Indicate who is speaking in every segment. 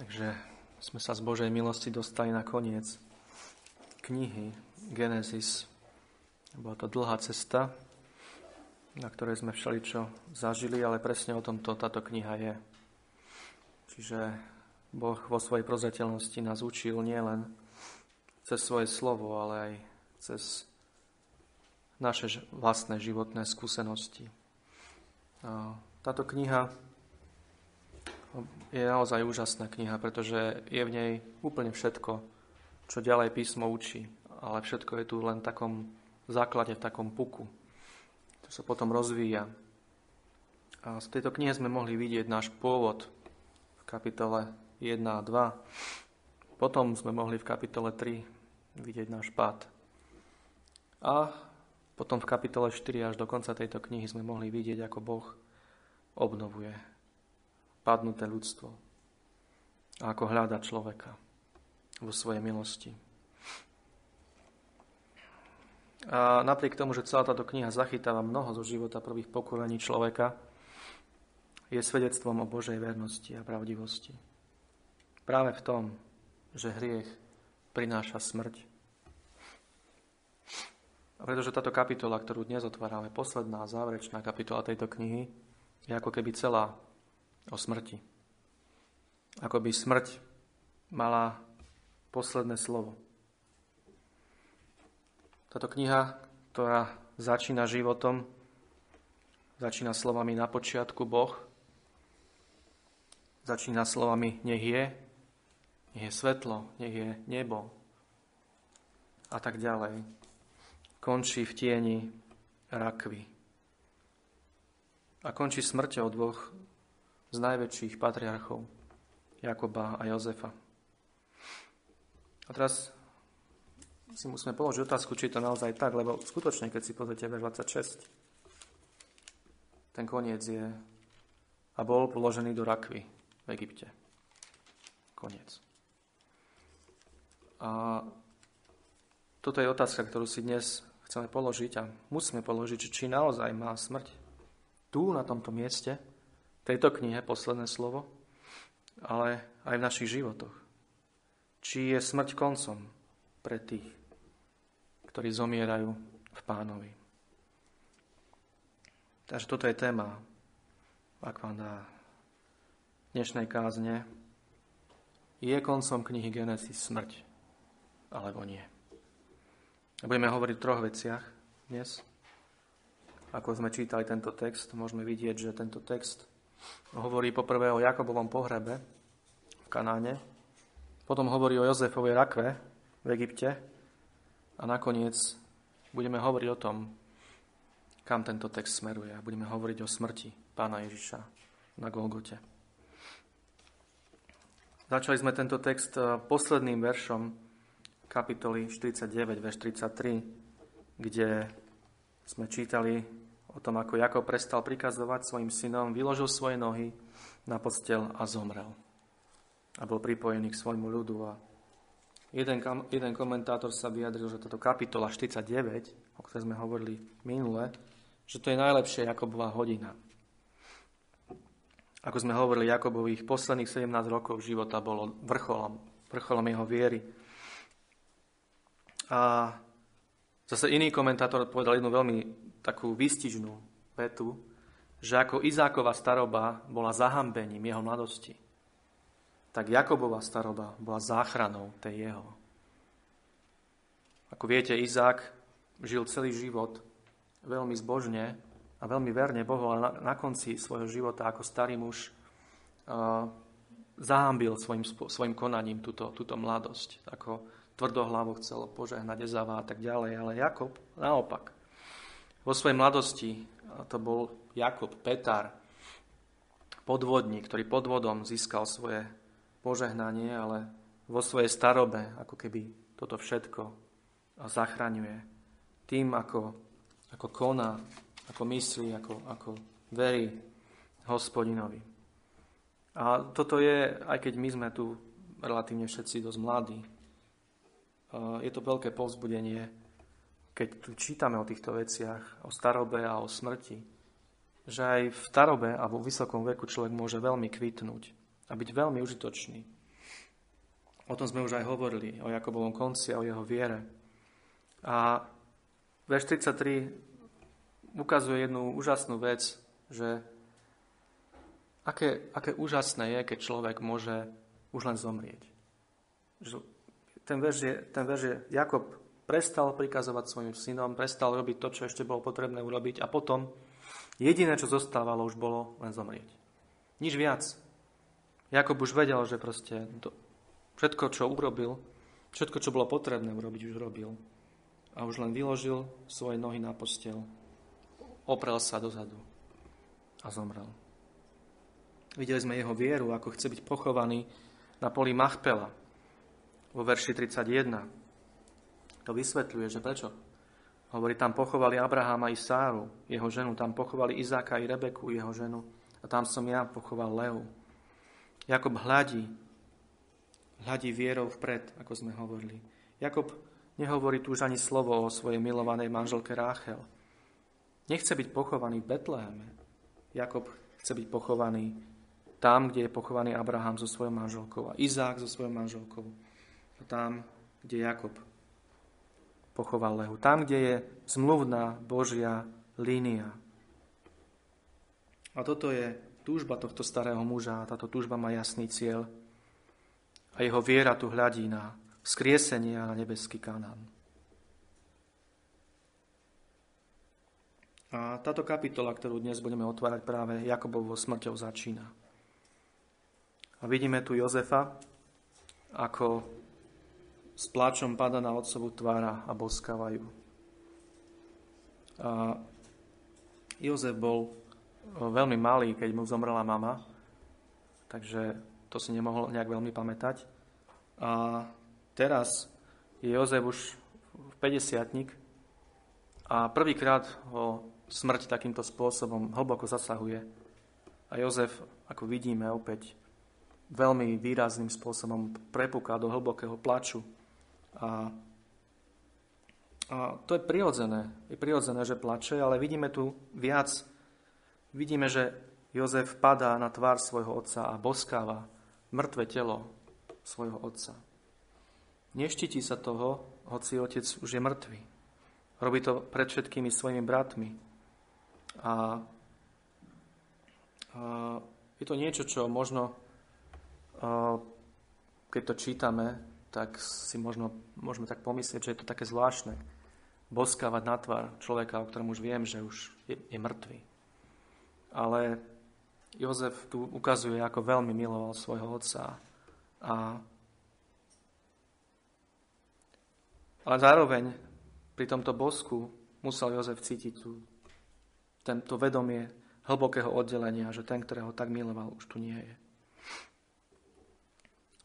Speaker 1: Takže sme sa z Božej milosti dostali na koniec knihy Genesis. Bola to dlhá cesta, na ktorej sme všeličo zažili, ale presne o tomto táto kniha je. Čiže Boh vo svojej prozreteľnosti nás učil nielen cez svoje slovo, ale aj cez naše vlastné životné skúsenosti. Táto kniha je naozaj úžasná kniha, pretože je v nej úplne všetko, čo ďalej písmo učí. Ale všetko je tu len v takom základe, v takom puku. To sa potom rozvíja. A z tejto knihy sme mohli vidieť náš pôvod v kapitole 1 a 2. Potom sme mohli v kapitole 3 vidieť náš pád. A potom v kapitole 4 až do konca tejto knihy sme mohli vidieť, ako Boh obnovuje padnuté ľudstvo a ako hľada človeka vo svojej milosti. A napriek tomu, že celá táto kniha zachytáva mnoho zo života prvých pokorení človeka, je svedectvom o Božej vernosti a pravdivosti. Práve v tom, že hriech prináša smrť. A pretože táto kapitola, ktorú dnes otvárame, posledná, záverečná kapitola tejto knihy, je ako keby celá o smrti. Ako by smrť mala posledné slovo. Táto kniha, ktorá začína životom, začína slovami na počiatku Boh, začína slovami nech je, nech je svetlo, nech je nebo a tak ďalej. Končí v tieni rakvy. A končí smrťou dvoch z najväčších patriarchov, Jakoba a Jozefa. A teraz si musíme položiť otázku, či je to naozaj tak, lebo skutočne, keď si pozrite verš 26, ten koniec je a bol položený do rakvy v Egypte. Koniec. A toto je otázka, ktorú si dnes chceme položiť a musíme položiť, či naozaj má smrť tu, na tomto mieste, tejto knihe posledné slovo, ale aj v našich životoch. Či je smrť koncom pre tých, ktorí zomierajú v pánovi. Takže toto je téma, ak vám dá dnešnej kázne. Je koncom knihy Genesis smrť, alebo nie? Budeme hovoriť o troch veciach dnes. Ako sme čítali tento text, môžeme vidieť, že tento text Hovorí poprvé o Jakobovom pohrebe v Kanáne, potom hovorí o Jozefovej rakve v Egypte a nakoniec budeme hovoriť o tom, kam tento text smeruje. Budeme hovoriť o smrti pána Ježiša na Golgote. Začali sme tento text eh, posledným veršom kapitoly 49, verš 33, kde sme čítali o tom, ako Jakob prestal prikazovať svojim synom, vyložil svoje nohy na postel a zomrel. A bol pripojený k svojmu ľudu. A jeden, jeden komentátor sa vyjadril, že táto kapitola 49, o ktorej sme hovorili minule, že to je najlepšia Jakobová hodina. Ako sme hovorili, Jakobových posledných 17 rokov života bolo vrcholom, vrcholom jeho viery. A zase iný komentátor povedal jednu veľmi takú výstižnú vetu, že ako Izákova staroba bola zahambením jeho mladosti, tak Jakobova staroba bola záchranou tej jeho. Ako viete, Izák žil celý život veľmi zbožne a veľmi verne Bohu, ale na, na konci svojho života ako starý muž uh, zahambil svojim, svojim konaním túto, túto mladosť. Ako tvrdohlavo chcel požehnať Ezava a tak ďalej. Ale Jakob naopak vo svojej mladosti to bol Jakob, Petar, podvodník, ktorý podvodom získal svoje požehnanie, ale vo svojej starobe ako keby toto všetko zachraňuje. Tým, ako, ako koná, ako myslí, ako, ako verí hospodinovi. A toto je, aj keď my sme tu relatívne všetci dosť mladí, je to veľké povzbudenie keď tu čítame o týchto veciach, o starobe a o smrti, že aj v starobe a vo vysokom veku človek môže veľmi kvitnúť a byť veľmi užitočný O tom sme už aj hovorili, o Jakobovom konci a o jeho viere. A verš 33 ukazuje jednu úžasnú vec, že aké, aké úžasné je, keď človek môže už len zomrieť. Ten verš je, ten verš je Jakob prestal prikazovať svojim synom, prestal robiť to, čo ešte bolo potrebné urobiť a potom jediné, čo zostávalo, už bolo len zomrieť. Nič viac. Jakob už vedel, že proste to, všetko, čo urobil, všetko, čo bolo potrebné urobiť, už robil. A už len vyložil svoje nohy na postel, oprel sa dozadu a zomrel. Videli sme jeho vieru, ako chce byť pochovaný na poli Machpela vo verši 31. To vysvetľuje, že prečo. Hovorí, tam pochovali Abraháma i Sáru, jeho ženu, tam pochovali Izáka i Rebeku, jeho ženu, a tam som ja pochoval Leu. Jakob hľadí, hľadí vierou vpred, ako sme hovorili. Jakob nehovorí tu už ani slovo o svojej milovanej manželke Ráchel. Nechce byť pochovaný v Betleheme. Jakob chce byť pochovaný tam, kde je pochovaný Abraham so svojou manželkou a Izák so svojou manželkou. A tam, kde Jakob pochoval Lehu. Tam, kde je zmluvná Božia línia. A toto je túžba tohto starého muža. Táto túžba má jasný cieľ. A jeho viera tu hľadí na vzkriesenie a na nebeský Kanán. A táto kapitola, ktorú dnes budeme otvárať práve Jakobovou smrťou začína. A vidíme tu Jozefa, ako s pláčom pada na otcovú tvára a boskávajú. A Jozef bol veľmi malý, keď mu zomrela mama, takže to si nemohol nejak veľmi pamätať. A teraz je Jozef už v 50 a prvýkrát ho smrť takýmto spôsobom hlboko zasahuje. A Jozef, ako vidíme opäť, veľmi výrazným spôsobom prepúka do hlbokého plaču. A, a to je prirodzené. Je prirodzené, že plače, ale vidíme tu viac vidíme, že Jozef padá na tvár svojho otca a boskáva mŕtve telo svojho otca. Neštítí sa toho, hoci otec už je mŕtvý. Robí to pred všetkými svojimi bratmi. A, a je to niečo, čo možno, a, keď to čítame, tak si možno môžeme tak pomyslieť, že je to také zvláštne. Boskávať na tvár človeka, o ktorom už viem, že už je, je mŕtvý ale Jozef tu ukazuje, ako veľmi miloval svojho otca. A, ale zároveň pri tomto bosku musel Jozef cítiť tu, tento vedomie hlbokého oddelenia, že ten, ktorého tak miloval, už tu nie je.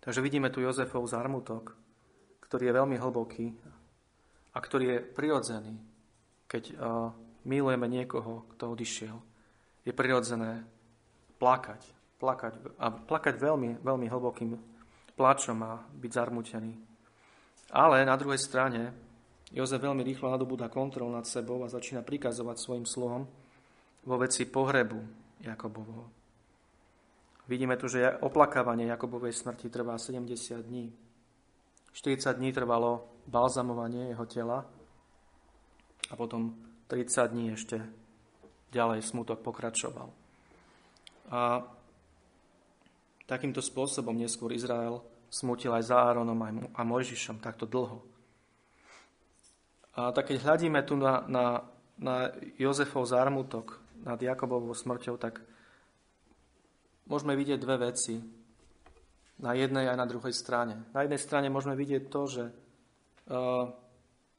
Speaker 1: Takže vidíme tu Jozefov zarmutok, ktorý je veľmi hlboký a ktorý je prirodzený, keď uh, milujeme niekoho, kto odišiel je prirodzené plakať. Plakať a plakať veľmi, veľmi hlbokým plačom a byť zarmutený. Ale na druhej strane Jozef veľmi rýchlo nadobúda kontrol nad sebou a začína prikazovať svojim sluhom vo veci pohrebu Jakobovho. Vidíme tu, že oplakávanie Jakobovej smrti trvá 70 dní. 40 dní trvalo balzamovanie jeho tela a potom 30 dní ešte ďalej smutok pokračoval. A takýmto spôsobom neskôr Izrael smutil aj za Áronom a Mojžišom takto dlho. A tak keď hľadíme tu na, na, na Jozefov zármutok nad Jakobovou smrťou, tak môžeme vidieť dve veci. Na jednej aj na druhej strane. Na jednej strane môžeme vidieť to, že uh,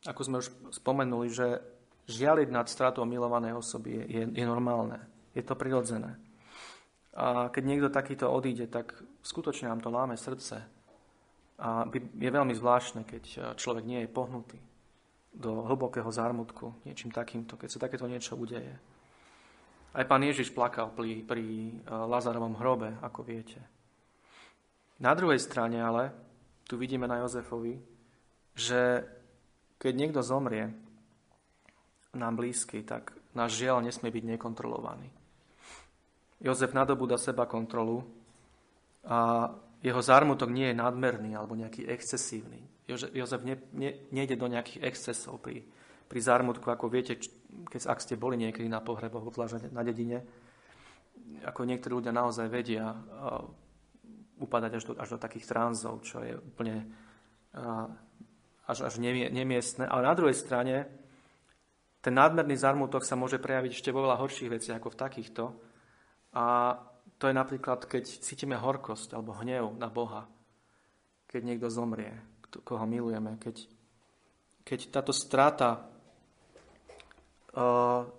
Speaker 1: ako sme už spomenuli, že žialiť nad stratou milovanej osoby je, je, je normálne. Je to prirodzené. A keď niekto takýto odíde, tak skutočne nám to láme srdce. A je veľmi zvláštne, keď človek nie je pohnutý do hlbokého zármutku niečím takýmto, keď sa takéto niečo udeje. Aj pán Ježiš plakal pri, pri e, Lazarovom hrobe, ako viete. Na druhej strane ale, tu vidíme na Jozefovi, že keď niekto zomrie, nám blízky, tak náš žiaľ nesmie byť nekontrolovaný. Jozef nadobúda seba kontrolu a jeho zármutok nie je nadmerný alebo nejaký excesívny. Jozef ne, ne, nejde do nejakých excesov pri, pri zármutku, ako viete, keď, ak ste boli niekedy na pohreboch, obzvlášť na dedine, ako niektorí ľudia naozaj vedia uh, upadať až do, až do takých tranzov, čo je úplne uh, až, až nemie, nemiestne. Ale na druhej strane, ten nadmerný zármutok sa môže prejaviť ešte vo veľa horších veciach ako v takýchto. A to je napríklad, keď cítime horkosť alebo hnev na Boha, keď niekto zomrie, koho milujeme, keď, keď táto strata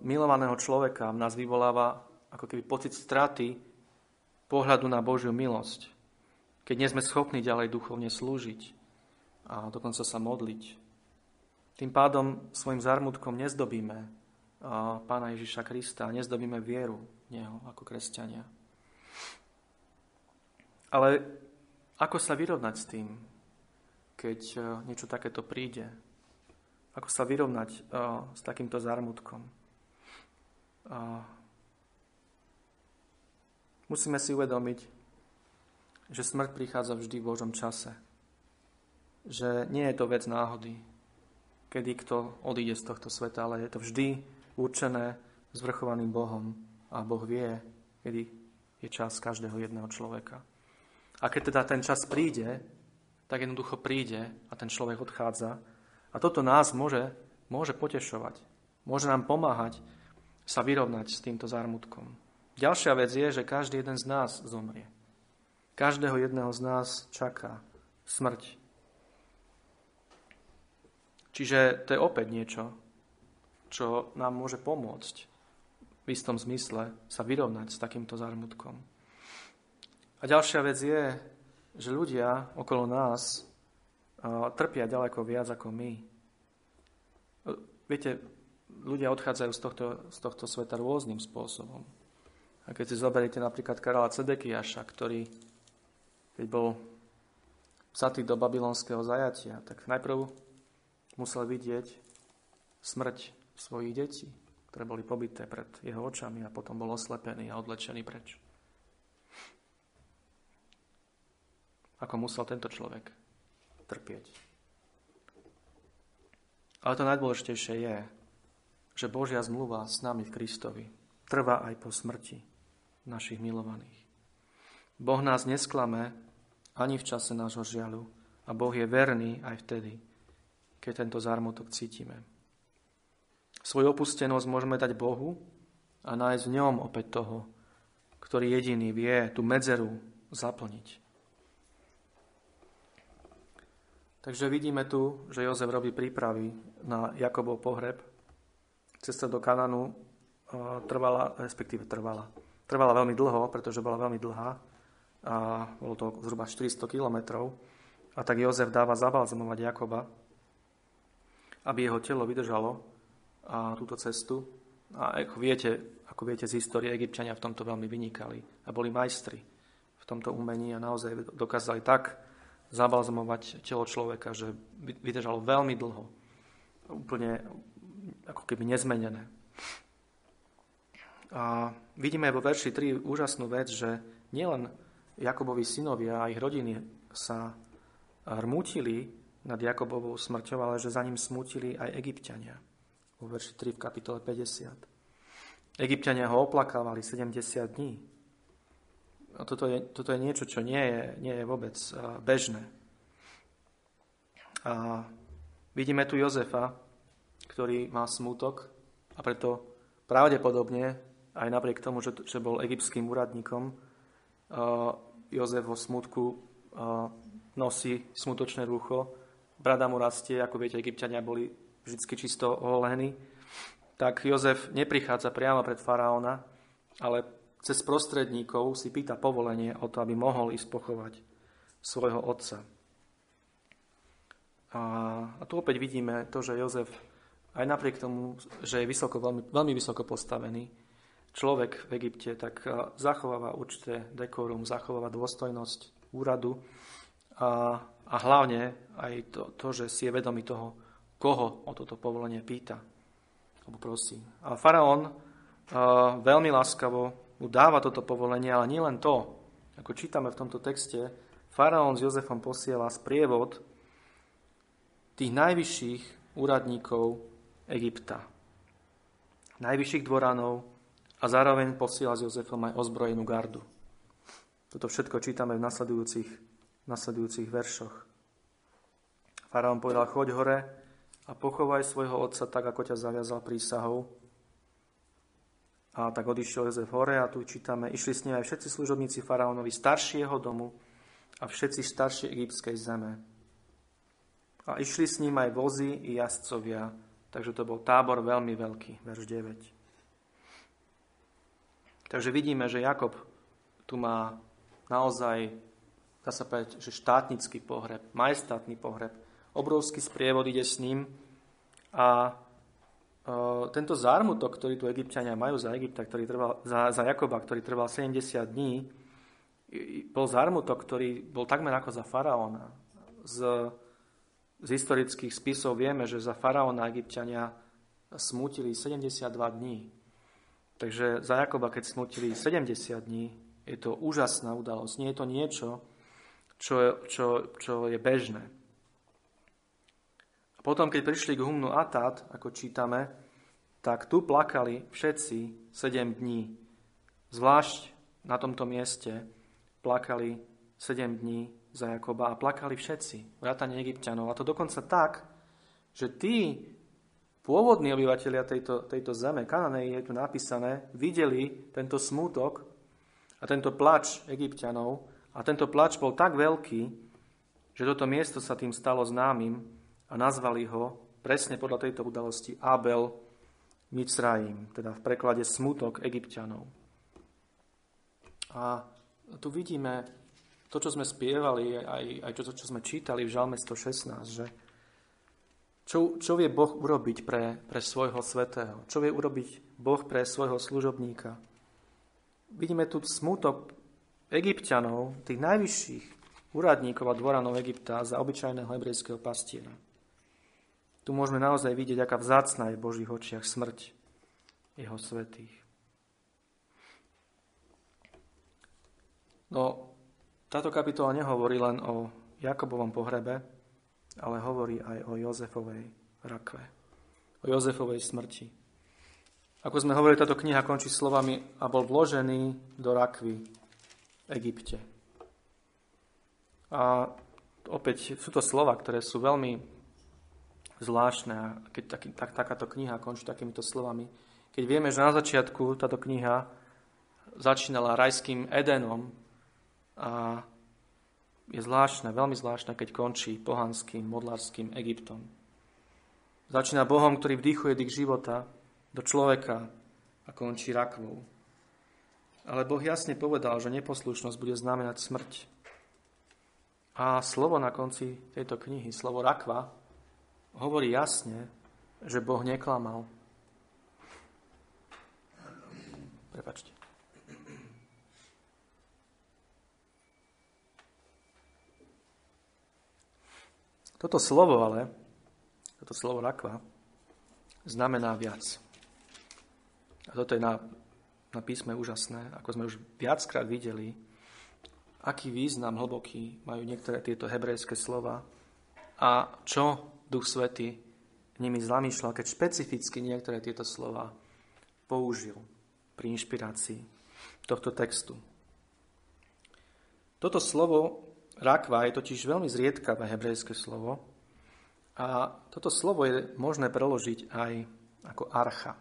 Speaker 1: milovaného človeka v nás vyvoláva ako keby pocit straty pohľadu na Božiu milosť, keď nie sme schopní ďalej duchovne slúžiť a dokonca sa modliť. Tým pádom svojim zármutkom nezdobíme uh, Pána Ježiša Krista, nezdobíme vieru Neho ako kresťania. Ale ako sa vyrovnať s tým, keď e, niečo takéto príde? Ako sa vyrovnať uh, s takýmto zármutkom? Uh, musíme si uvedomiť, že smrť prichádza vždy v Božom čase. Že nie je to vec náhody, kedy kto odíde z tohto sveta, ale je to vždy určené zvrchovaným Bohom a Boh vie, kedy je čas každého jedného človeka. A keď teda ten čas príde, tak jednoducho príde a ten človek odchádza. A toto nás môže, môže potešovať. Môže nám pomáhať sa vyrovnať s týmto zármutkom. Ďalšia vec je, že každý jeden z nás zomrie. Každého jedného z nás čaká smrť. Čiže to je opäť niečo, čo nám môže pomôcť v istom zmysle sa vyrovnať s takýmto zármutkom. A ďalšia vec je, že ľudia okolo nás trpia ďaleko viac ako my. Viete, ľudia odchádzajú z tohto, z tohto sveta rôznym spôsobom. A keď si zoberiete napríklad Karola Cedekiaša, ktorý, keď bol vzatý do babylonského zajatia, tak najprv musel vidieť smrť svojich detí, ktoré boli pobyté pred jeho očami a potom bol oslepený a odlečený preč. ako musel tento človek trpieť. Ale to najdôležitejšie je, že Božia zmluva s nami v Kristovi trvá aj po smrti našich milovaných. Boh nás nesklame ani v čase nášho žialu a Boh je verný aj vtedy, keď tento zármutok cítime. Svoju opustenosť môžeme dať Bohu a nájsť v ňom opäť toho, ktorý jediný vie tú medzeru zaplniť. Takže vidíme tu, že Jozef robí prípravy na Jakobov pohreb. Cesta do Kananu e, trvala, respektíve trvala. Trvala veľmi dlho, pretože bola veľmi dlhá a bolo to zhruba 400 kilometrov. A tak Jozef dáva zabalzamovať Jakoba, aby jeho telo vydržalo a túto cestu. A ako viete, ako viete z histórie, Egyptiania v tomto veľmi vynikali a boli majstri v tomto umení a naozaj dokázali tak zabalzamovať telo človeka, že vydržalo veľmi dlho. Úplne ako keby nezmenené. A vidíme vo verši 3 úžasnú vec, že nielen Jakobovi synovia a ich rodiny sa rmútili nad Jakobovou smrťou, ale že za ním smútili aj egyptiania. Vo verši 3 v kapitole 50. Egyptiania ho oplakávali 70 dní toto je, toto je niečo, čo nie je, nie je vôbec bežné. A vidíme tu Jozefa, ktorý má smútok a preto pravdepodobne, aj napriek tomu, že, že bol egyptským úradníkom, Jozef vo smutku nosí smutočné rucho, brada mu rastie, ako viete, egyptiania boli vždy čisto oholení, tak Jozef neprichádza priamo pred faraóna, ale cez prostredníkov si pýta povolenie o to, aby mohol ísť pochovať svojho otca. A, a tu opäť vidíme to, že Jozef, aj napriek tomu, že je vysoko, veľmi, veľmi vysoko postavený človek v Egypte, tak zachováva určité dekorum, zachováva dôstojnosť úradu a, a hlavne aj to, to, že si je vedomý toho, koho o toto povolenie pýta alebo prosí. A faraón veľmi láskavo mu dáva toto povolenie, ale nielen to. Ako čítame v tomto texte, faraón s Jozefom posiela sprievod tých najvyšších úradníkov Egypta. Najvyšších dvoranov a zároveň posiela s Jozefom aj ozbrojenú gardu. Toto všetko čítame v nasledujúcich, nasledujúcich veršoch. Faraón povedal, choď hore a pochovaj svojho otca tak, ako ťa zaviazal prísahou. A tak odišiel Jozef hore a tu čítame, išli s ním aj všetci služobníci faraónovi staršieho domu a všetci staršie egyptskej zeme. A išli s ním aj vozy i jazdcovia, takže to bol tábor veľmi veľký, verš 9. Takže vidíme, že Jakob tu má naozaj, dá sa povedať, že štátnický pohreb, majestátny pohreb. Obrovský sprievod ide s ním a tento zármutok, ktorý tu egyptiania majú za Egypta, ktorý trval, za, za Jakoba, ktorý trval 70 dní, bol zármutok, ktorý bol takmer ako za faraóna. Z z historických spisov vieme, že za faraóna egyptiania smutili 72 dní. Takže za Jakoba, keď smutili 70 dní, je to úžasná udalosť. Nie je to niečo, čo, čo, čo je bežné. Potom, keď prišli k Humnu Atat, ako čítame, tak tu plakali všetci 7 dní. Zvlášť na tomto mieste plakali 7 dní za Jakoba a plakali všetci, vrátane egyptianov. A to dokonca tak, že tí pôvodní obyvateľia tejto, tejto zeme, Kananej je tu napísané, videli tento smútok a tento plač egyptianov a tento plač bol tak veľký, že toto miesto sa tým stalo známym a nazvali ho presne podľa tejto udalosti Abel Micraim, teda v preklade smutok egyptianov. A tu vidíme to, čo sme spievali, aj, aj to, čo sme čítali v Žalme 116, že čo, čo vie Boh urobiť pre, pre svojho svetého? Čo vie urobiť Boh pre svojho služobníka? Vidíme tu smutok egyptianov, tých najvyšších úradníkov a dvoranov Egypta za obyčajného hebrejského pastiera. Tu môžeme naozaj vidieť, aká vzácna je v Božích očiach smrť jeho svetých. No, táto kapitola nehovorí len o Jakobovom pohrebe, ale hovorí aj o Jozefovej rakve, o Jozefovej smrti. Ako sme hovorili, táto kniha končí slovami a bol vložený do rakvy v Egypte. A opäť sú to slova, ktoré sú veľmi zvláštne. Keď taký, tak, takáto kniha končí takýmito slovami, keď vieme, že na začiatku táto kniha začínala rajským Edenom, a je zvláštne, veľmi zvláštne, keď končí pohanským, modlárským Egyptom. Začína Bohom, ktorý vdýchuje dých života do človeka a končí rakvou. Ale Boh jasne povedal, že neposlušnosť bude znamenať smrť. A slovo na konci tejto knihy, slovo rakva, hovorí jasne, že Boh neklamal. Prepačte. Toto slovo ale, toto slovo rakva, znamená viac. A toto je na, na písme úžasné, ako sme už viackrát videli, aký význam hlboký majú niektoré tieto hebrejské slova a čo Duch Svety nimi zamýšľal, keď špecificky niektoré tieto slova použil pri inšpirácii tohto textu. Toto slovo Rakva je totiž veľmi zriedkavé hebrejské slovo a toto slovo je možné preložiť aj ako archa.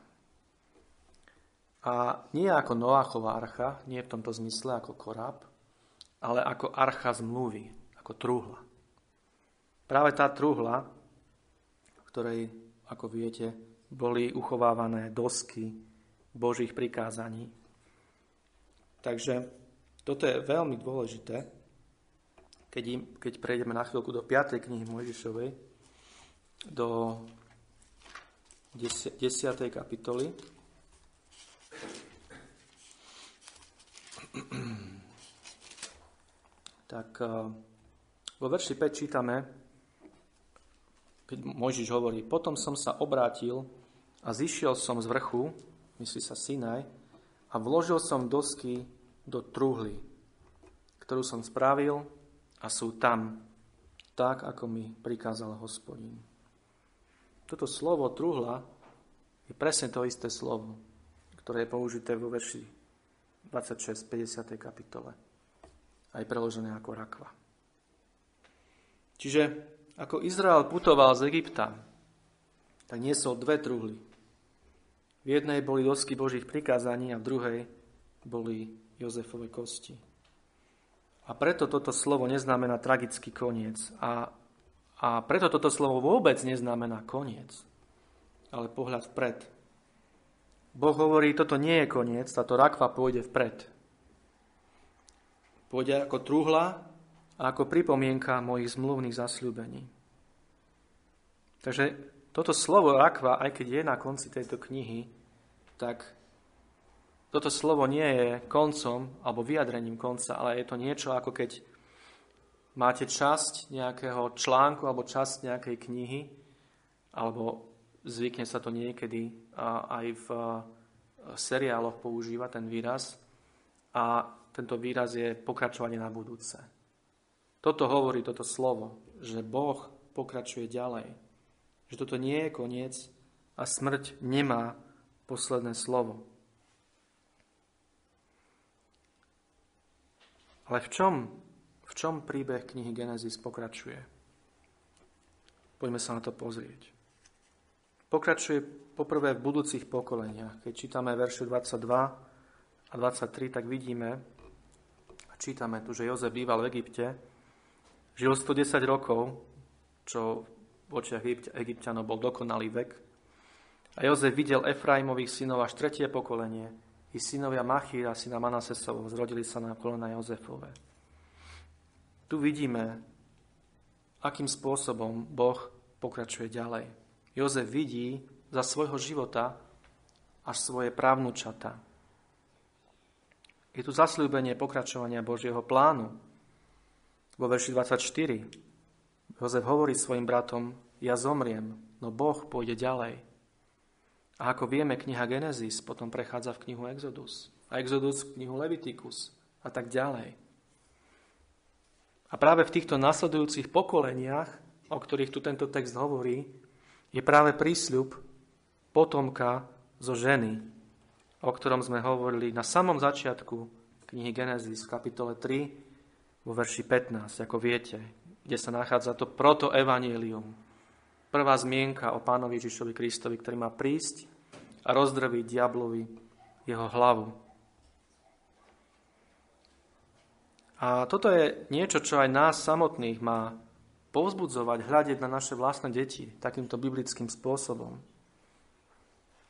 Speaker 1: A nie ako Noáchová archa, nie v tomto zmysle ako koráb, ale ako archa zmluvy, ako truhla. Práve tá truhla, ktorej, ako viete, boli uchovávané dosky Božích prikázaní. Takže toto je veľmi dôležité, keď, im, keď prejdeme na chvíľku do 5. knihy Mojžišovej, do 10. 10. kapitoly. Tak eh, vo verši 5 čítame, keď Mojžiš hovorí, potom som sa obrátil a zišiel som z vrchu, myslí sa Sinaj, a vložil som dosky do truhly, ktorú som spravil a sú tam, tak ako mi prikázal hospodin. Toto slovo truhla je presne to isté slovo, ktoré je použité vo verši 26, 50. kapitole. Aj preložené ako rakva. Čiže ako Izrael putoval z Egypta, tak niesol dve truhly. V jednej boli dosky Božích prikázaní a v druhej boli Jozefove kosti. A preto toto slovo neznamená tragický koniec. A a preto toto slovo vôbec neznamená koniec, ale pohľad vpred. Boh hovorí, toto nie je koniec, táto rakva pôjde vpred. Pôjde ako truhla a ako pripomienka mojich zmluvných zasľúbení. Takže toto slovo rakva, aj keď je na konci tejto knihy, tak toto slovo nie je koncom alebo vyjadrením konca, ale je to niečo ako keď máte časť nejakého článku alebo časť nejakej knihy, alebo zvykne sa to niekedy aj v seriáloch používa ten výraz a tento výraz je pokračovanie na budúce. Toto hovorí toto slovo, že Boh pokračuje ďalej. Že toto nie je koniec a smrť nemá posledné slovo. Ale v čom v čom príbeh knihy Genesis pokračuje? Poďme sa na to pozrieť. Pokračuje poprvé v budúcich pokoleniach. Keď čítame verše 22 a 23, tak vidíme a čítame tu, že Jozef býval v Egypte, žil 110 rokov, čo v očiach Egyptianov bol dokonalý vek. A Jozef videl Efraimových synov až tretie pokolenie, i synovia Machíra, syna Manasesovho, zrodili sa na kolena Jozefove. Tu vidíme, akým spôsobom Boh pokračuje ďalej. Jozef vidí za svojho života až svoje právnučata. Je tu zasľúbenie pokračovania Božieho plánu. Vo verši 24 Jozef hovorí svojim bratom, ja zomriem, no Boh pôjde ďalej. A ako vieme, kniha Genesis potom prechádza v knihu Exodus. A Exodus v knihu Leviticus a tak ďalej. A práve v týchto nasledujúcich pokoleniach, o ktorých tu tento text hovorí, je práve prísľub potomka zo ženy, o ktorom sme hovorili na samom začiatku knihy Genesis v kapitole 3 vo verši 15, ako viete, kde sa nachádza to protoevangelium. Prvá zmienka o pánovi Ježišovi Kristovi, ktorý má prísť a rozdrviť diablovi jeho hlavu. A toto je niečo, čo aj nás samotných má povzbudzovať, hľadiť na naše vlastné deti takýmto biblickým spôsobom.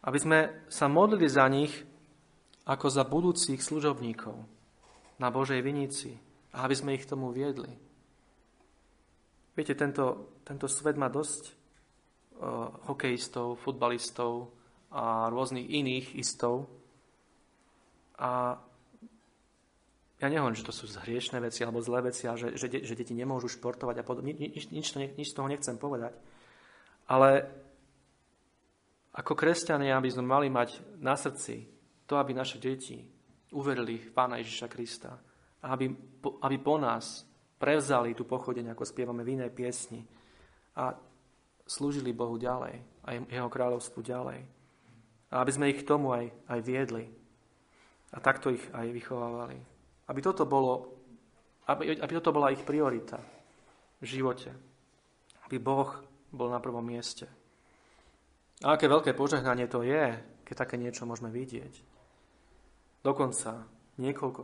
Speaker 1: Aby sme sa modlili za nich ako za budúcich služobníkov na Božej vinici a aby sme ich tomu viedli. Viete, tento, tento svet má dosť uh, hokejistov, futbalistov a rôznych iných istov. A ja nehovorím, že to sú hriešne veci alebo zlé veci a že, že, že deti nemôžu športovať a podobne. Nič, nič, nič z toho nechcem povedať. Ale ako kresťania by sme mali mať na srdci to, aby naše deti uverili v Pána Ježiša Krista aby, aby po nás prevzali tú pochodenie, ako spievame v inej piesni a slúžili Bohu ďalej a Jeho kráľovstvu ďalej. A aby sme ich k tomu aj, aj viedli. A takto ich aj vychovávali. Aby toto, bolo, aby, aby toto bola ich priorita v živote. Aby Boh bol na prvom mieste. A aké veľké požehnanie to je, keď také niečo môžeme vidieť. Dokonca niekoľko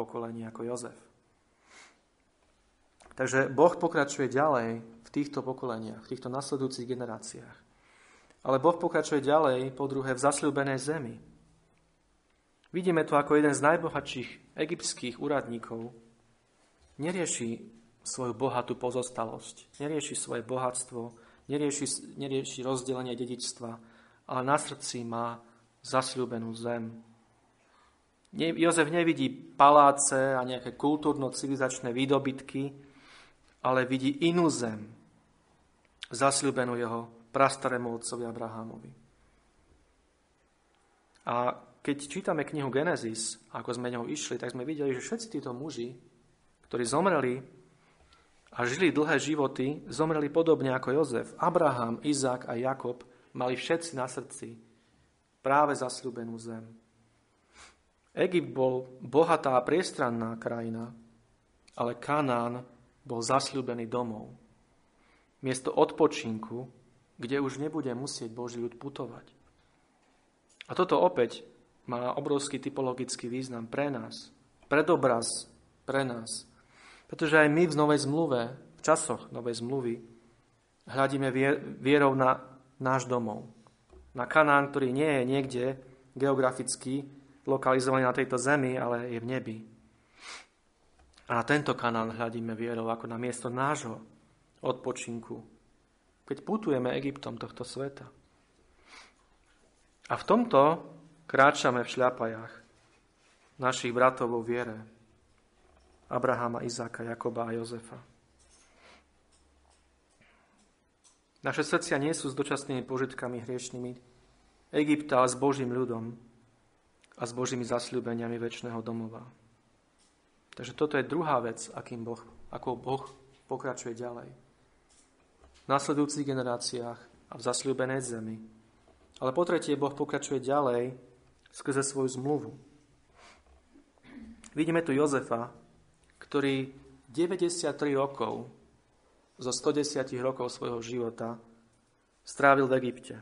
Speaker 1: pokolení ako Jozef. Takže Boh pokračuje ďalej v týchto pokoleniach, v týchto nasledujúcich generáciách. Ale Boh pokračuje ďalej, po druhé, v zasľúbenej zemi. Vidíme to ako jeden z najbohatších egyptských úradníkov. Nerieši svoju bohatú pozostalosť, nerieši svoje bohatstvo, nerieši, nerieši rozdelenie dedičstva, ale na srdci má zasľúbenú zem. Jozef nevidí paláce a nejaké kultúrno-civilizačné výdobytky, ale vidí inú zem, zasľúbenú jeho prastarému otcovi Abrahamovi. A keď čítame knihu Genesis, ako sme ňou išli, tak sme videli, že všetci títo muži, ktorí zomreli a žili dlhé životy, zomreli podobne ako Jozef. Abraham, Izák a Jakob mali všetci na srdci práve zasľúbenú zem. Egypt bol bohatá a priestranná krajina, ale Kanán bol zasľúbený domov. Miesto odpočinku, kde už nebude musieť Boží ľud putovať. A toto opäť má obrovský typologický význam pre nás, predobraz pre nás. Pretože aj my v Novej zmluve, v časoch Novej zmluvy, hľadíme vierou na náš domov. Na Kanán, ktorý nie je niekde geograficky lokalizovaný na tejto zemi, ale je v nebi. A na tento Kanán hľadíme vierou ako na miesto nášho odpočinku, keď putujeme Egyptom tohto sveta. A v tomto kráčame v šľapajách našich bratov vo viere, Abrahama, Izáka, Jakoba a Jozefa. Naše srdcia nie sú s dočasnými požitkami hriešnými Egypta, ale s Božím ľudom a s Božími zasľúbeniami väčšného domova. Takže toto je druhá vec, akým boh, ako Boh pokračuje ďalej. V nasledujúcich generáciách a v zasľúbenej zemi. Ale po tretie, Boh pokračuje ďalej skrze svoju zmluvu. Vidíme tu Jozefa, ktorý 93 rokov zo 110 rokov svojho života strávil v Egypte.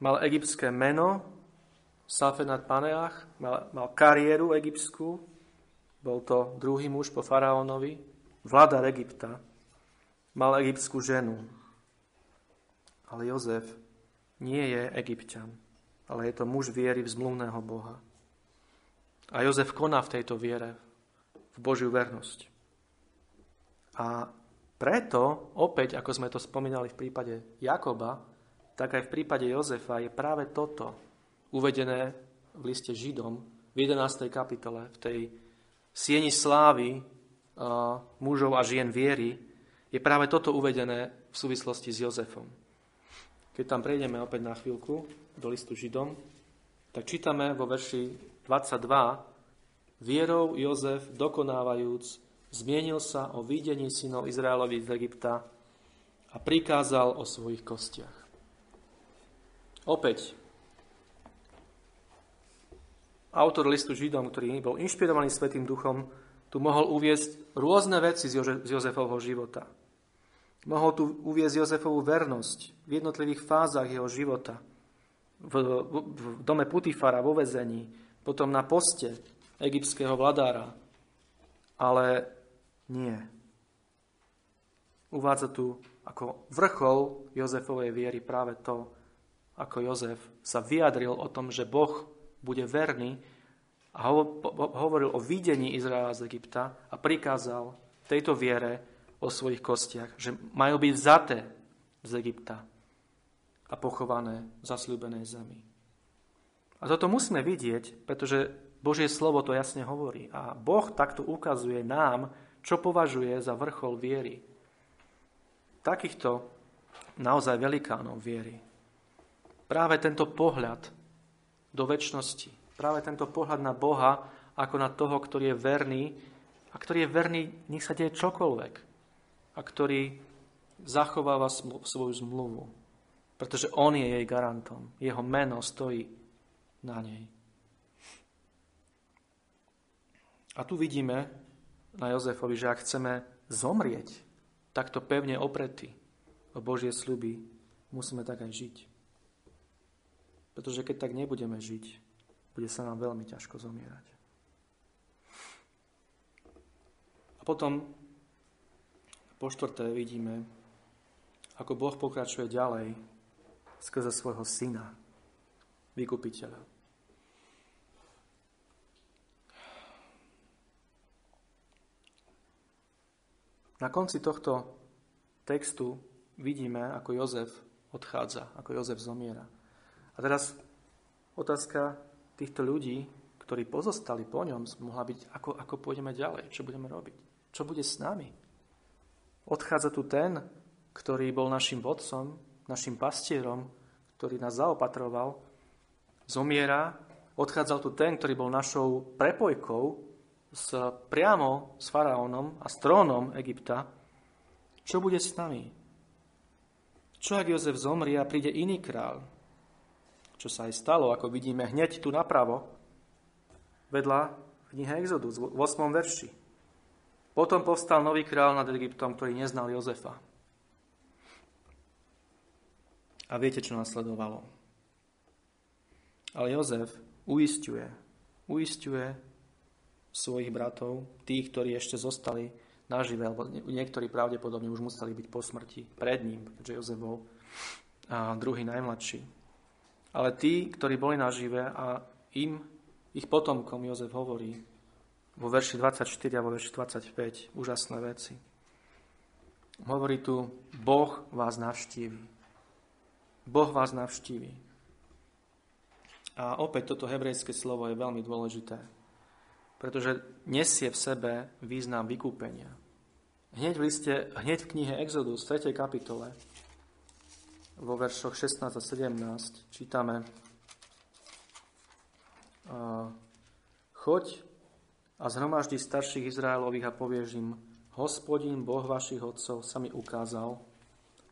Speaker 1: Mal egyptské meno, Safenat Paneach, mal, mal kariéru egyptskú, bol to druhý muž po faraónovi, vládar Egypta, mal egyptskú ženu. Ale Jozef nie je egyptian, ale je to muž viery v zmluvného Boha. A Jozef koná v tejto viere, v Božiu vernosť. A preto, opäť, ako sme to spomínali v prípade Jakoba, tak aj v prípade Jozefa je práve toto uvedené v liste Židom v 11. kapitole, v tej sieni slávy uh, mužov a žien viery, je práve toto uvedené v súvislosti s Jozefom. Keď tam prejdeme opäť na chvíľku do listu Židom, tak čítame vo verši 22, Vierou Jozef, dokonávajúc, zmienil sa o videní synov Izraelovi z Egypta a prikázal o svojich kostiach. Opäť, autor listu Židom, ktorý bol inšpirovaný Svetým duchom, tu mohol uviezť rôzne veci z Jozefovho života. Mohol tu uviezť Jozefovú vernosť v jednotlivých fázach jeho života. V, v, v dome Putifara, vo vezení, potom na poste, egyptského vladára. Ale nie. Uvádza tu ako vrchol Jozefovej viery práve to, ako Jozef sa vyjadril o tom, že Boh bude verný a hovoril o videní Izraela z Egypta a prikázal tejto viere o svojich kostiach, že majú byť vzaté z Egypta a pochované v zasľúbenej zemi. A toto musíme vidieť, pretože Božie slovo to jasne hovorí. A Boh takto ukazuje nám, čo považuje za vrchol viery. Takýchto naozaj velikánov viery. Práve tento pohľad do väčšnosti, práve tento pohľad na Boha ako na toho, ktorý je verný a ktorý je verný, nech sa deje čokoľvek a ktorý zachováva svoju zmluvu, pretože on je jej garantom. Jeho meno stojí na nej. A tu vidíme na Jozefovi, že ak chceme zomrieť takto pevne opretý o Božie sľuby, musíme tak aj žiť. Pretože keď tak nebudeme žiť, bude sa nám veľmi ťažko zomierať. A potom po štvrté vidíme, ako Boh pokračuje ďalej skrze svojho syna, vykupiteľa. Na konci tohto textu vidíme, ako Jozef odchádza, ako Jozef zomiera. A teraz otázka týchto ľudí, ktorí pozostali po ňom, mohla byť, ako, ako pôjdeme ďalej, čo budeme robiť, čo bude s nami. Odchádza tu ten, ktorý bol našim vodcom, našim pastierom, ktorý nás zaopatroval, zomiera, odchádzal tu ten, ktorý bol našou prepojkou s, priamo s faraónom a s trónom Egypta, čo bude s nami? Čo ak Jozef zomrie a príde iný král? Čo sa aj stalo, ako vidíme hneď tu napravo, vedľa knihe Exodus v 8. verši. Potom povstal nový král nad Egyptom, ktorý neznal Jozefa. A viete, čo nasledovalo. Ale Jozef uistuje, uistuje svojich bratov, tých, ktorí ešte zostali nažive, alebo niektorí pravdepodobne už museli byť po smrti pred ním, keďže Jozef bol druhý najmladší. Ale tí, ktorí boli nažive a im, ich potomkom Jozef hovorí, vo verši 24 a vo verši 25 úžasné veci. Hovorí tu, Boh vás navštívi. Boh vás navštívi. A opäť toto hebrejské slovo je veľmi dôležité, pretože nesie v sebe význam vykúpenia. Hneď v, liste, hneď v knihe Exodus, 3. kapitole, vo veršoch 16 a 17 čítame Choď a zhromaždí starších Izraelových a povieš im, hospodin, Boh vašich otcov, sa mi ukázal,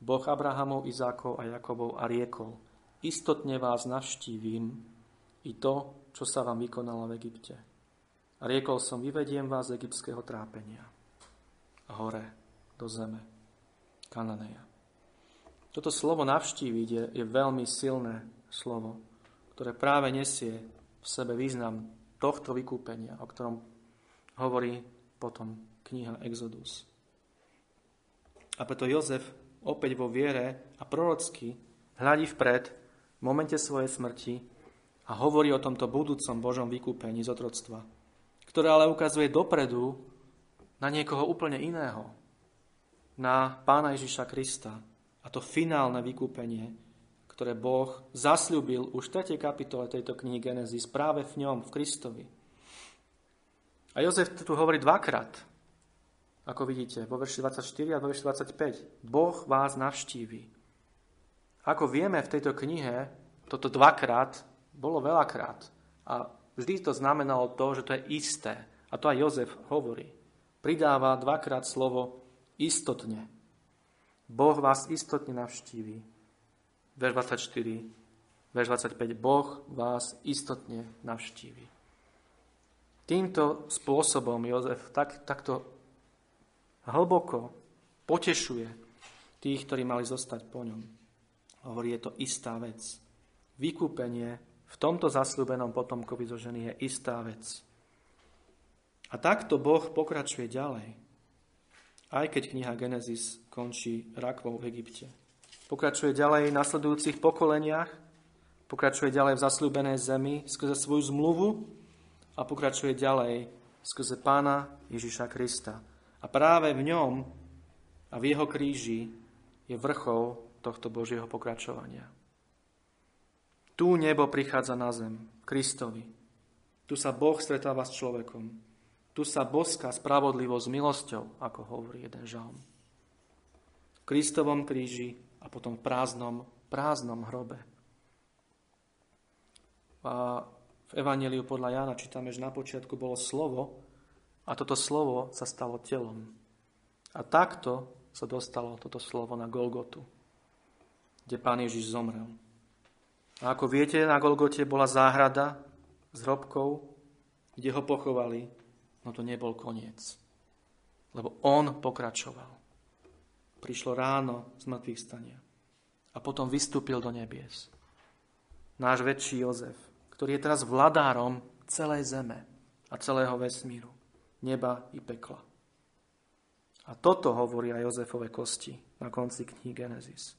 Speaker 1: Boh Abrahamov, Izákov a Jakobov a riekol, istotne vás navštívim i to, čo sa vám vykonalo v Egypte. A riekol som, vyvediem vás z egyptského trápenia hore do zeme Kananeja. Toto slovo navštíviť je, je veľmi silné slovo, ktoré práve nesie v sebe význam tohto vykúpenia, o ktorom hovorí potom kniha Exodus. A preto Jozef opäť vo viere a prorocky hľadí vpred v momente svojej smrti a hovorí o tomto budúcom Božom vykúpení z otroctva, ktoré ale ukazuje dopredu na niekoho úplne iného, na Pána Ježiša Krista. A to finálne vykúpenie, ktoré Boh zasľúbil už v 3. kapitole tejto knihy Genesis práve v ňom, v Kristovi. A Jozef tu hovorí dvakrát, ako vidíte, vo verši 24 a vo verši 25. Boh vás navštíví. Ako vieme v tejto knihe, toto dvakrát bolo veľakrát. A vždy to znamenalo to, že to je isté. A to aj Jozef hovorí. Pridáva dvakrát slovo istotne. Boh vás istotne navštíví. Verš 24, verš 25. Boh vás istotne navštíví. Týmto spôsobom Jozef tak, takto hlboko potešuje tých, ktorí mali zostať po ňom. Hovorí, je to istá vec. Vykúpenie v tomto zasľúbenom potomkovi zo ženy je istá vec. A takto Boh pokračuje ďalej, aj keď kniha Genesis končí rakvou v Egypte. Pokračuje ďalej v nasledujúcich pokoleniach, pokračuje ďalej v zasľúbenej zemi skrze svoju zmluvu, a pokračuje ďalej skrze pána Ježiša Krista. A práve v ňom a v jeho kríži je vrchol tohto Božieho pokračovania. Tu nebo prichádza na zem, Kristovi. Tu sa Boh stretáva s človekom. Tu sa boská spravodlivosť s milosťou, ako hovorí jeden žalm. V Kristovom kríži a potom v prázdnom, prázdnom hrobe. A v Evangeliu podľa Jána čítame, že na počiatku bolo slovo a toto slovo sa stalo telom. A takto sa dostalo toto slovo na Golgotu, kde pán Ježiš zomrel. A ako viete, na Golgote bola záhrada s hrobkou, kde ho pochovali, no to nebol koniec. Lebo on pokračoval. Prišlo ráno z mŕtvych stania. A potom vystúpil do nebies. Náš väčší Jozef, ktorý je teraz vladárom celej zeme a celého vesmíru, neba i pekla. A toto hovoria Jozefove kosti na konci knihy Genesis.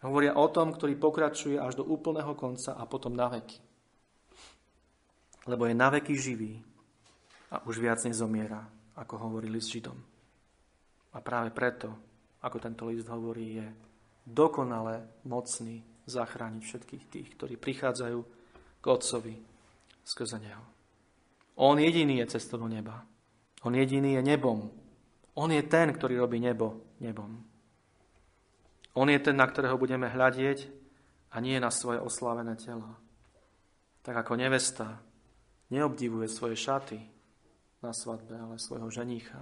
Speaker 1: Hovoria o tom, ktorý pokračuje až do úplného konca a potom na veky. Lebo je na veky živý a už viac nezomiera, ako hovorí list Židom. A práve preto, ako tento list hovorí, je dokonale mocný zachrániť všetkých tých, ktorí prichádzajú k Otcovi skrze Neho. On jediný je cestou do neba. On jediný je nebom. On je ten, ktorý robí nebo nebom. On je ten, na ktorého budeme hľadieť a nie na svoje oslávené tela. Tak ako nevesta neobdivuje svoje šaty, na svadbe, ale svojho ženícha.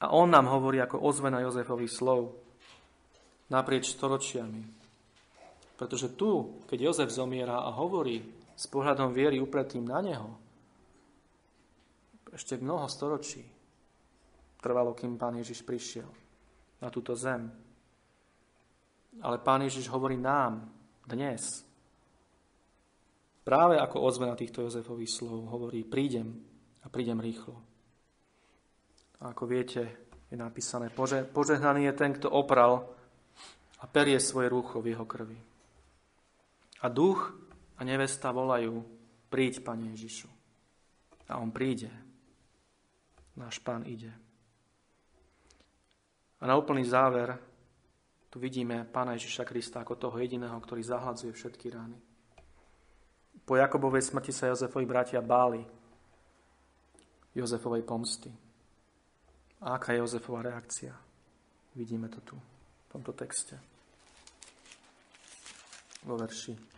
Speaker 1: A on nám hovorí ako ozvena Jozefových slov naprieč storočiami. Pretože tu, keď Jozef zomiera a hovorí s pohľadom viery upretým na neho, ešte mnoho storočí trvalo, kým Pán Ježiš prišiel na túto zem. Ale Pán Ježiš hovorí nám dnes, práve ako ozvena týchto Jozefových slov, hovorí, prídem a prídem rýchlo. A ako viete, je napísané, požehnaný je ten, kto opral a perie svoje rúcho v jeho krvi. A duch a nevesta volajú, príď, Pane Ježišu. A on príde. Náš Pán ide. A na úplný záver tu vidíme Pána Ježiša Krista ako toho jediného, ktorý zahladzuje všetky rány. Po Jakobovej smrti sa Jozefovi bratia báli Jozefovej pomsty. A aká je Jozefova reakcia? Vidíme to tu, v tomto texte. Vo verši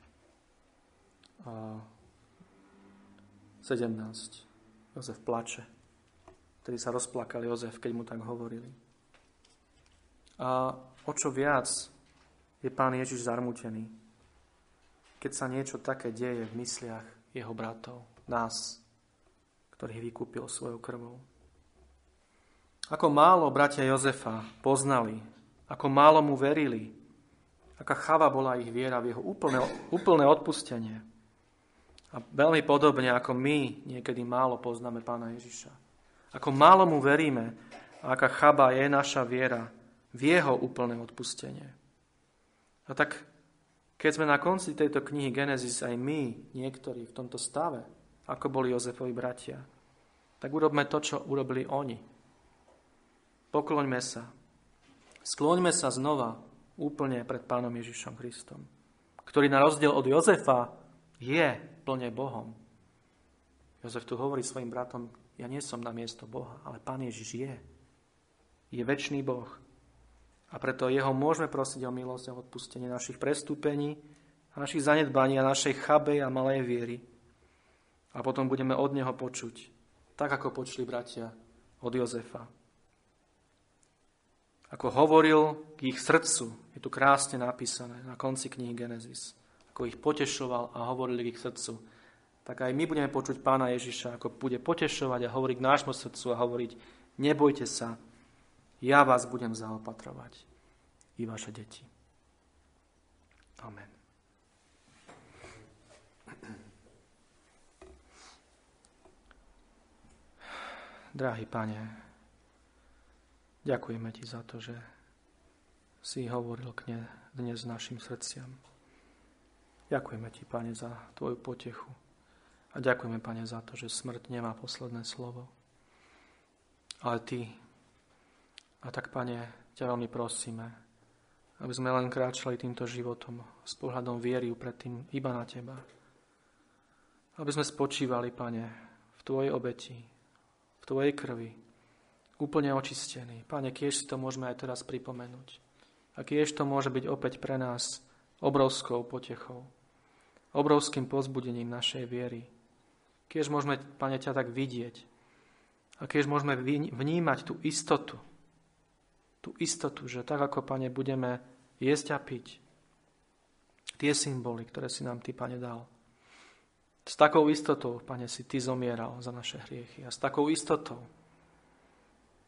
Speaker 1: 17. Jozef plače. Vtedy sa rozplakal Jozef, keď mu tak hovorili. A o čo viac je pán Ježiš zarmutený, keď sa niečo také deje v mysliach jeho bratov, nás, ktorých vykúpil svojou krvou. Ako málo bratia Jozefa poznali, ako málo mu verili, aká chava bola ich viera v jeho úplné, úplné odpustenie. A veľmi podobne, ako my niekedy málo poznáme pána Ježiša. Ako málo mu veríme, aká chaba je naša viera v jeho úplné odpustenie. A tak, keď sme na konci tejto knihy Genesis aj my, niektorí v tomto stave, ako boli Jozefovi bratia, tak urobme to, čo urobili oni. Pokloňme sa. Skloňme sa znova úplne pred Pánom Ježišom Kristom, ktorý na rozdiel od Jozefa je plne Bohom. Jozef tu hovorí svojim bratom, ja nie som na miesto Boha, ale Pán Ježiš je. Je väčší Boh, a preto jeho môžeme prosiť o milosť a odpustenie našich prestúpení, a našich zanedbaní a našej chabej a malej viery. A potom budeme od neho počuť, tak ako počuli bratia od Jozefa. Ako hovoril k ich srdcu, je tu krásne napísané na konci knihy Genesis, ako ich potešoval a hovorili k ich srdcu, tak aj my budeme počuť pána Ježiša, ako bude potešovať a hovoriť k nášmu srdcu a hovoriť, nebojte sa, ja vás budem zaopatrovať, i vaše deti. Amen. Drahý pane, ďakujeme ti za to, že si hovoril k ne dnes našim srdciam. Ďakujeme ti, pane, za tvoju potechu. A ďakujeme, pane, za to, že smrť nemá posledné slovo. Ale ty a tak, Pane, ťa veľmi prosíme, aby sme len kráčali týmto životom s pohľadom viery predtým iba na Teba. Aby sme spočívali, Pane, v Tvojej obeti, v Tvojej krvi, úplne očistení. Pane, kiež si to môžeme aj teraz pripomenúť. A kiež to môže byť opäť pre nás obrovskou potechou, obrovským pozbudením našej viery. Kiež môžeme, Pane, ťa tak vidieť. A kiež môžeme vnímať tú istotu, tú istotu, že tak ako, Pane, budeme jesť a piť, tie symboly, ktoré si nám Ty, Pane, dal. S takou istotou, Pane, si Ty zomieral za naše hriechy. A s takou istotou,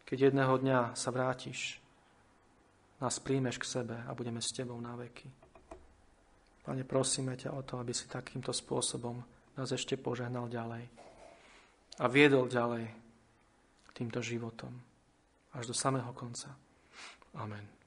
Speaker 1: keď jedného dňa sa vrátiš, nás príjmeš k sebe a budeme s Tebou na veky. Pane, prosíme ťa o to, aby si takýmto spôsobom nás ešte požehnal ďalej a viedol ďalej týmto životom až do samého konca. Amen.